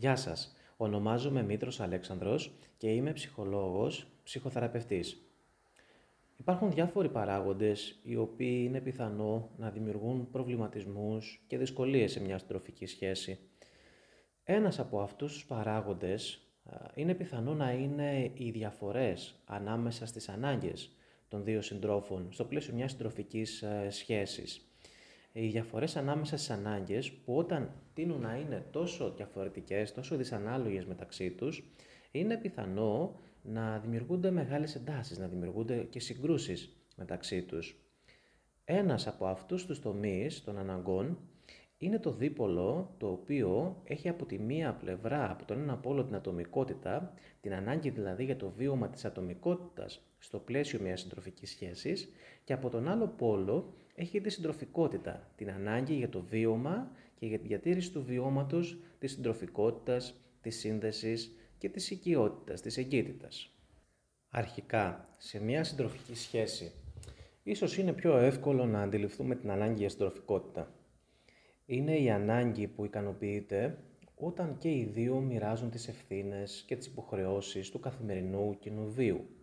Γεια σας, ονομάζομαι Μήτρος Αλέξανδρος και είμαι ψυχολόγος, ψυχοθεραπευτής. Υπάρχουν διάφοροι παράγοντες οι οποίοι είναι πιθανό να δημιουργούν προβληματισμούς και δυσκολίες σε μια συντροφική σχέση. Ένας από αυτούς τους παράγοντες είναι πιθανό να είναι οι διαφορές ανάμεσα στις ανάγκες των δύο συντρόφων στο πλαίσιο μιας συντροφικής ε, σχέσης οι διαφορές ανάμεσα στις ανάγκες που όταν τείνουν να είναι τόσο διαφορετικές, τόσο δυσανάλογες μεταξύ τους, είναι πιθανό να δημιουργούνται μεγάλες εντάσεις, να δημιουργούνται και συγκρούσεις μεταξύ τους. Ένας από αυτούς τους τομείς των αναγκών είναι το δίπολο το οποίο έχει από τη μία πλευρά, από τον ένα πόλο την ατομικότητα, την ανάγκη δηλαδή για το βίωμα της ατομικότητας στο πλαίσιο μιας συντροφικής σχέσης και από τον άλλο πόλο έχει τη συντροφικότητα, την ανάγκη για το βίωμα και για τη διατήρηση του βιώματος της συντροφικότητας, της σύνδεσης και της οικειότητας, της εγκύτητας. Αρχικά, σε μια συντροφική σχέση, ίσως είναι πιο εύκολο να αντιληφθούμε την ανάγκη για συντροφικότητα. Είναι η ανάγκη που ικανοποιείται όταν και οι δύο μοιράζουν τις ευθύνες και τις υποχρεώσεις του καθημερινού κοινού βίου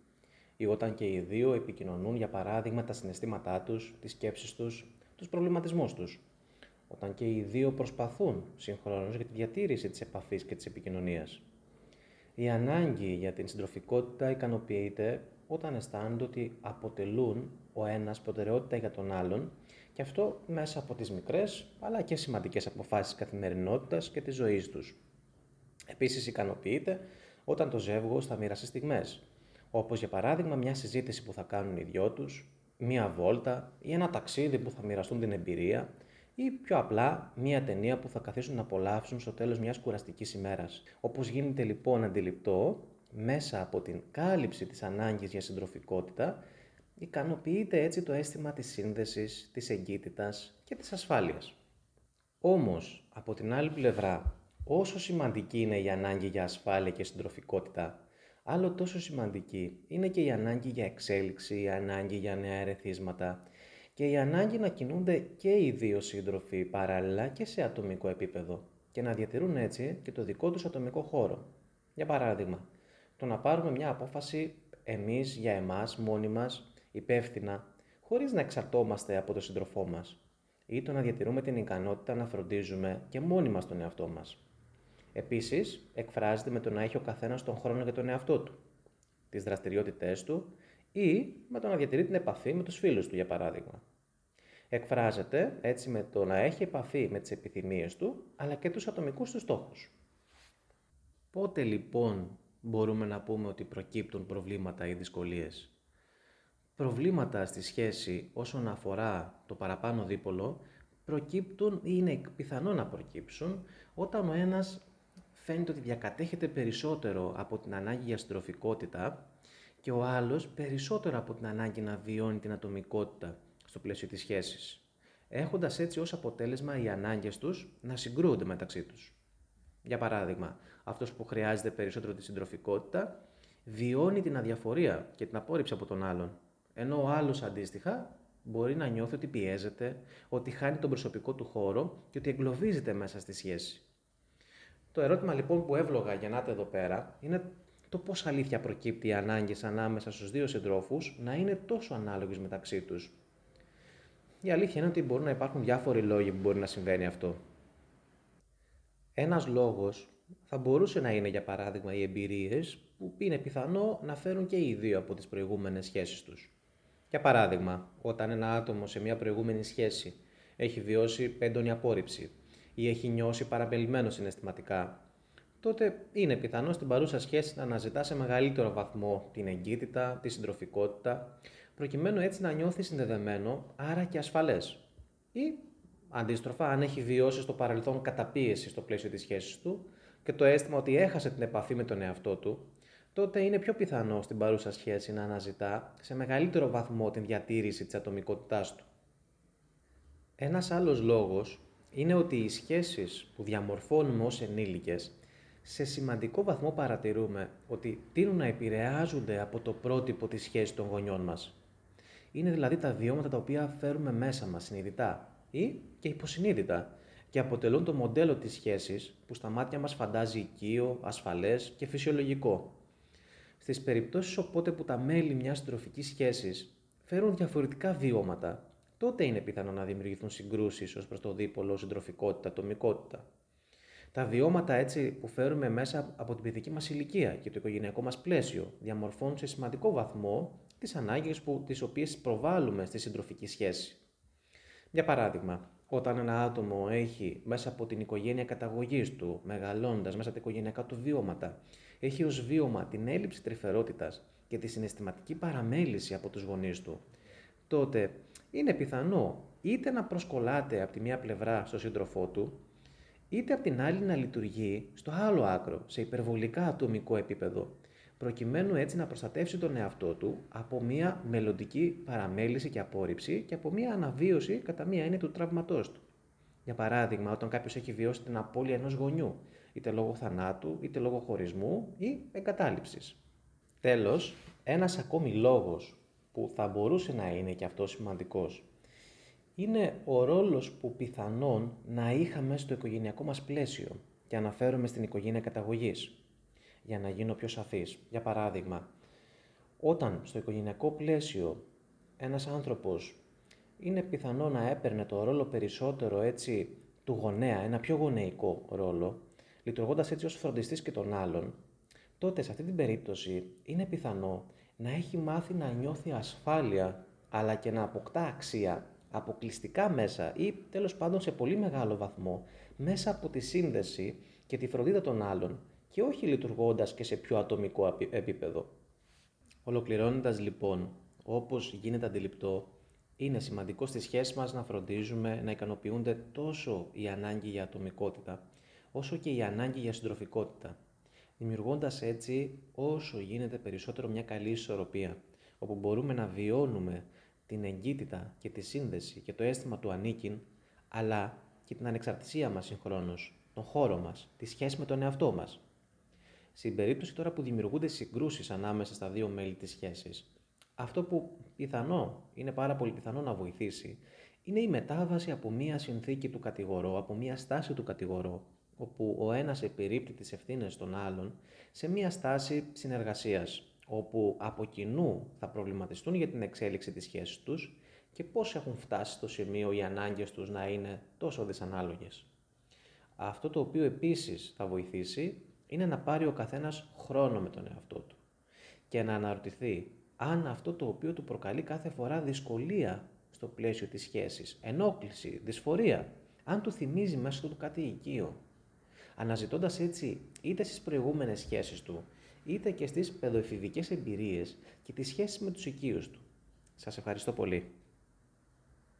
ή όταν και οι δύο επικοινωνούν για παράδειγμα τα συναισθήματά τους, τις σκέψεις τους, τους προβληματισμούς τους. Όταν και οι δύο προσπαθούν συγχρόνως για τη διατήρηση της επαφής και της επικοινωνίας. Η ανάγκη για την συντροφικότητα ικανοποιείται όταν αισθάνονται ότι αποτελούν ο ένας προτεραιότητα για τον άλλον και αυτό μέσα από τις μικρές αλλά και σημαντικές αποφάσεις καθημερινότητας και της ζωής τους. Επίσης ικανοποιείται όταν το ζεύγος θα μοιράσει στιγμές, όπως για παράδειγμα μια συζήτηση που θα κάνουν οι δυο τους, μια βόλτα ή ένα ταξίδι που θα μοιραστούν την εμπειρία ή πιο απλά μια ταινία που θα καθίσουν να απολαύσουν στο τέλος μιας κουραστικής ημέρας. Όπως γίνεται λοιπόν αντιληπτό, μέσα από την κάλυψη της ανάγκης για συντροφικότητα, ικανοποιείται έτσι το αίσθημα της σύνδεσης, της εγκύτητας και της ασφάλειας. Όμως, από την άλλη πλευρά, όσο σημαντική είναι η ανάγκη για ασφάλεια και συντροφικότητα, Άλλο τόσο σημαντική είναι και η ανάγκη για εξέλιξη, η ανάγκη για νέα ερεθίσματα και η ανάγκη να κινούνται και οι δύο σύντροφοι παράλληλα και σε ατομικό επίπεδο και να διατηρούν έτσι και το δικό τους ατομικό χώρο. Για παράδειγμα, το να πάρουμε μια απόφαση εμείς για εμάς, μόνοι μας, υπεύθυνα, χωρίς να εξαρτώμαστε από τον σύντροφό μας ή το να διατηρούμε την ικανότητα να φροντίζουμε και μόνοι μας τον εαυτό μας. Επίσης, εκφράζεται με το να έχει ο καθένας τον χρόνο για τον εαυτό του, τις δραστηριότητές του ή με το να διατηρεί την επαφή με τους φίλους του, για παράδειγμα. Εκφράζεται έτσι με το να έχει επαφή με τις επιθυμίες του, αλλά και τους ατομικούς του στόχους. Πότε λοιπόν μπορούμε να πούμε ότι προκύπτουν προβλήματα ή δυσκολίες; Προβλήματα στη σχέση όσον αφορά το παραπάνω δίπολο προκύπτουν ή είναι πιθανό να προκύψουν όταν ο ένας φαίνεται ότι διακατέχεται περισσότερο από την ανάγκη για συντροφικότητα και ο άλλος περισσότερο από την ανάγκη να βιώνει την ατομικότητα στο πλαίσιο της σχέσης, έχοντας έτσι ως αποτέλεσμα οι ανάγκες τους να συγκρούονται μεταξύ τους. Για παράδειγμα, αυτός που χρειάζεται περισσότερο τη συντροφικότητα βιώνει την αδιαφορία και την απόρριψη από τον άλλον, ενώ ο άλλος αντίστοιχα μπορεί να νιώθει ότι πιέζεται, ότι χάνει τον προσωπικό του χώρο και ότι εγκλωβίζεται μέσα στη σχέση. Το ερώτημα λοιπόν που εύλογα γεννάται εδώ πέρα είναι το πώς αλήθεια προκύπτει οι ανάγκε ανάμεσα στους δύο συντρόφους να είναι τόσο ανάλογε μεταξύ τους. Η αλήθεια είναι ότι μπορούν να υπάρχουν διάφοροι λόγοι που μπορεί να συμβαίνει αυτό. Ένας λόγος θα μπορούσε να είναι για παράδειγμα οι εμπειρίες που είναι πιθανό να φέρουν και οι δύο από τις προηγούμενες σχέσεις τους. Για παράδειγμα, όταν ένα άτομο σε μια προηγούμενη σχέση έχει βιώσει πέντονη απόρριψη ή έχει νιώσει παραπελημένο συναισθηματικά, τότε είναι πιθανό στην παρούσα σχέση να αναζητά σε μεγαλύτερο βαθμό την εγκύτητα, τη συντροφικότητα, προκειμένου έτσι να νιώθει συνδεδεμένο, άρα και ασφαλές. Ή αντίστροφα, αν έχει βιώσει στο παρελθόν καταπίεση στο πλαίσιο της σχέσης του και το αίσθημα ότι έχασε την επαφή με τον εαυτό του, τότε είναι πιο πιθανό στην παρούσα σχέση να αναζητά σε μεγαλύτερο βαθμό την διατήρηση της ατομικότητάς του. Ένας άλλος λόγος είναι ότι οι σχέσεις που διαμορφώνουμε ως ενήλικες σε σημαντικό βαθμό παρατηρούμε ότι τείνουν να επηρεάζονται από το πρότυπο της σχέσης των γονιών μας. Είναι δηλαδή τα βιώματα τα οποία φέρουμε μέσα μας συνειδητά ή και υποσυνείδητα, και αποτελούν το μοντέλο της σχέσης που στα μάτια μας φαντάζει οικείο, ασφαλές και φυσιολογικό. Στις περιπτώσεις οπότε που τα μέλη μιας συντροφικής σχέσης φέρουν διαφορετικά βιώματα, τότε είναι πιθανό να δημιουργηθούν συγκρούσεις ως προς το δίπολο, συντροφικότητα, ατομικότητα. Τα βιώματα έτσι που φέρουμε μέσα από την παιδική μας ηλικία και το οικογενειακό μας πλαίσιο διαμορφώνουν σε σημαντικό βαθμό τις ανάγκες που, τις οποίες προβάλλουμε στη συντροφική σχέση. Για παράδειγμα, όταν ένα άτομο έχει μέσα από την οικογένεια καταγωγής του, μεγαλώντας μέσα από τα οικογενειακά του βιώματα, έχει ως βίωμα την έλλειψη τρυφερότητας και τη συναισθηματική παραμέληση από τους γονείς του, τότε είναι πιθανό είτε να προσκολάται από τη μία πλευρά στο σύντροφό του, είτε από την άλλη να λειτουργεί στο άλλο άκρο, σε υπερβολικά ατομικό επίπεδο, προκειμένου έτσι να προστατεύσει τον εαυτό του από μια μελλοντική παραμέληση και απόρριψη και από μια αναβίωση κατά μία έννοια του τραυματός του. Για παράδειγμα, όταν κάποιος έχει βιώσει την απώλεια ενός γονιού, είτε λόγω θανάτου, είτε λόγω χωρισμού ή εγκατάλειψης. Τέλος, ένας ακόμη λόγος που θα μπορούσε να είναι και αυτός σημαντικός, είναι ο ρόλος που πιθανόν να είχαμε στο οικογενειακό μας πλαίσιο και αναφέρομαι στην οικογένεια καταγωγής. Για να γίνω πιο σαφής, για παράδειγμα, όταν στο οικογενειακό πλαίσιο ένας άνθρωπος είναι πιθανό να έπαιρνε το ρόλο περισσότερο έτσι του γονέα, ένα πιο γονεϊκό ρόλο, λειτουργώντας έτσι ως φροντιστής και των άλλων, τότε σε αυτή την περίπτωση είναι πιθανό να έχει μάθει να νιώθει ασφάλεια αλλά και να αποκτά αξία αποκλειστικά μέσα ή τέλος πάντων σε πολύ μεγάλο βαθμό μέσα από τη σύνδεση και τη φροντίδα των άλλων και όχι λειτουργώντας και σε πιο ατομικό επίπεδο. Ολοκληρώνοντας λοιπόν, όπως γίνεται αντιληπτό, είναι σημαντικό στη σχέση μας να φροντίζουμε να ικανοποιούνται τόσο η ανάγκη για ατομικότητα, όσο και η ανάγκη για συντροφικότητα δημιουργώντας έτσι όσο γίνεται περισσότερο μια καλή ισορροπία, όπου μπορούμε να βιώνουμε την εγκύτητα και τη σύνδεση και το αίσθημα του ανήκειν, αλλά και την ανεξαρτησία μας συγχρόνως, τον χώρο μας, τη σχέση με τον εαυτό μας. Στην περίπτωση τώρα που δημιουργούνται συγκρούσεις ανάμεσα στα δύο μέλη της σχέσης, αυτό που πιθανό, είναι πάρα πολύ πιθανό να βοηθήσει, είναι η μετάβαση από μία συνθήκη του κατηγορώ, από μία στάση του κατηγορώ, όπου ο ένας επιρρύπτει τις ευθύνες των άλλων, σε μια στάση συνεργασίας, όπου από κοινού θα προβληματιστούν για την εξέλιξη της σχέσης τους και πώς έχουν φτάσει στο σημείο οι ανάγκες τους να είναι τόσο δυσανάλογες. Αυτό το οποίο επίσης θα βοηθήσει είναι να πάρει ο καθένας χρόνο με τον εαυτό του και να αναρωτηθεί αν αυτό το οποίο του προκαλεί κάθε φορά δυσκολία στο πλαίσιο της σχέσης, ενόχληση, δυσφορία, αν του θυμίζει μέσα του κάτι οικείο, αναζητώντας έτσι είτε στις προηγούμενες σχέσεις του, είτε και στις παιδοεφηβικές εμπειρίες και τις σχέσεις με τους οικείους του. Σας ευχαριστώ πολύ.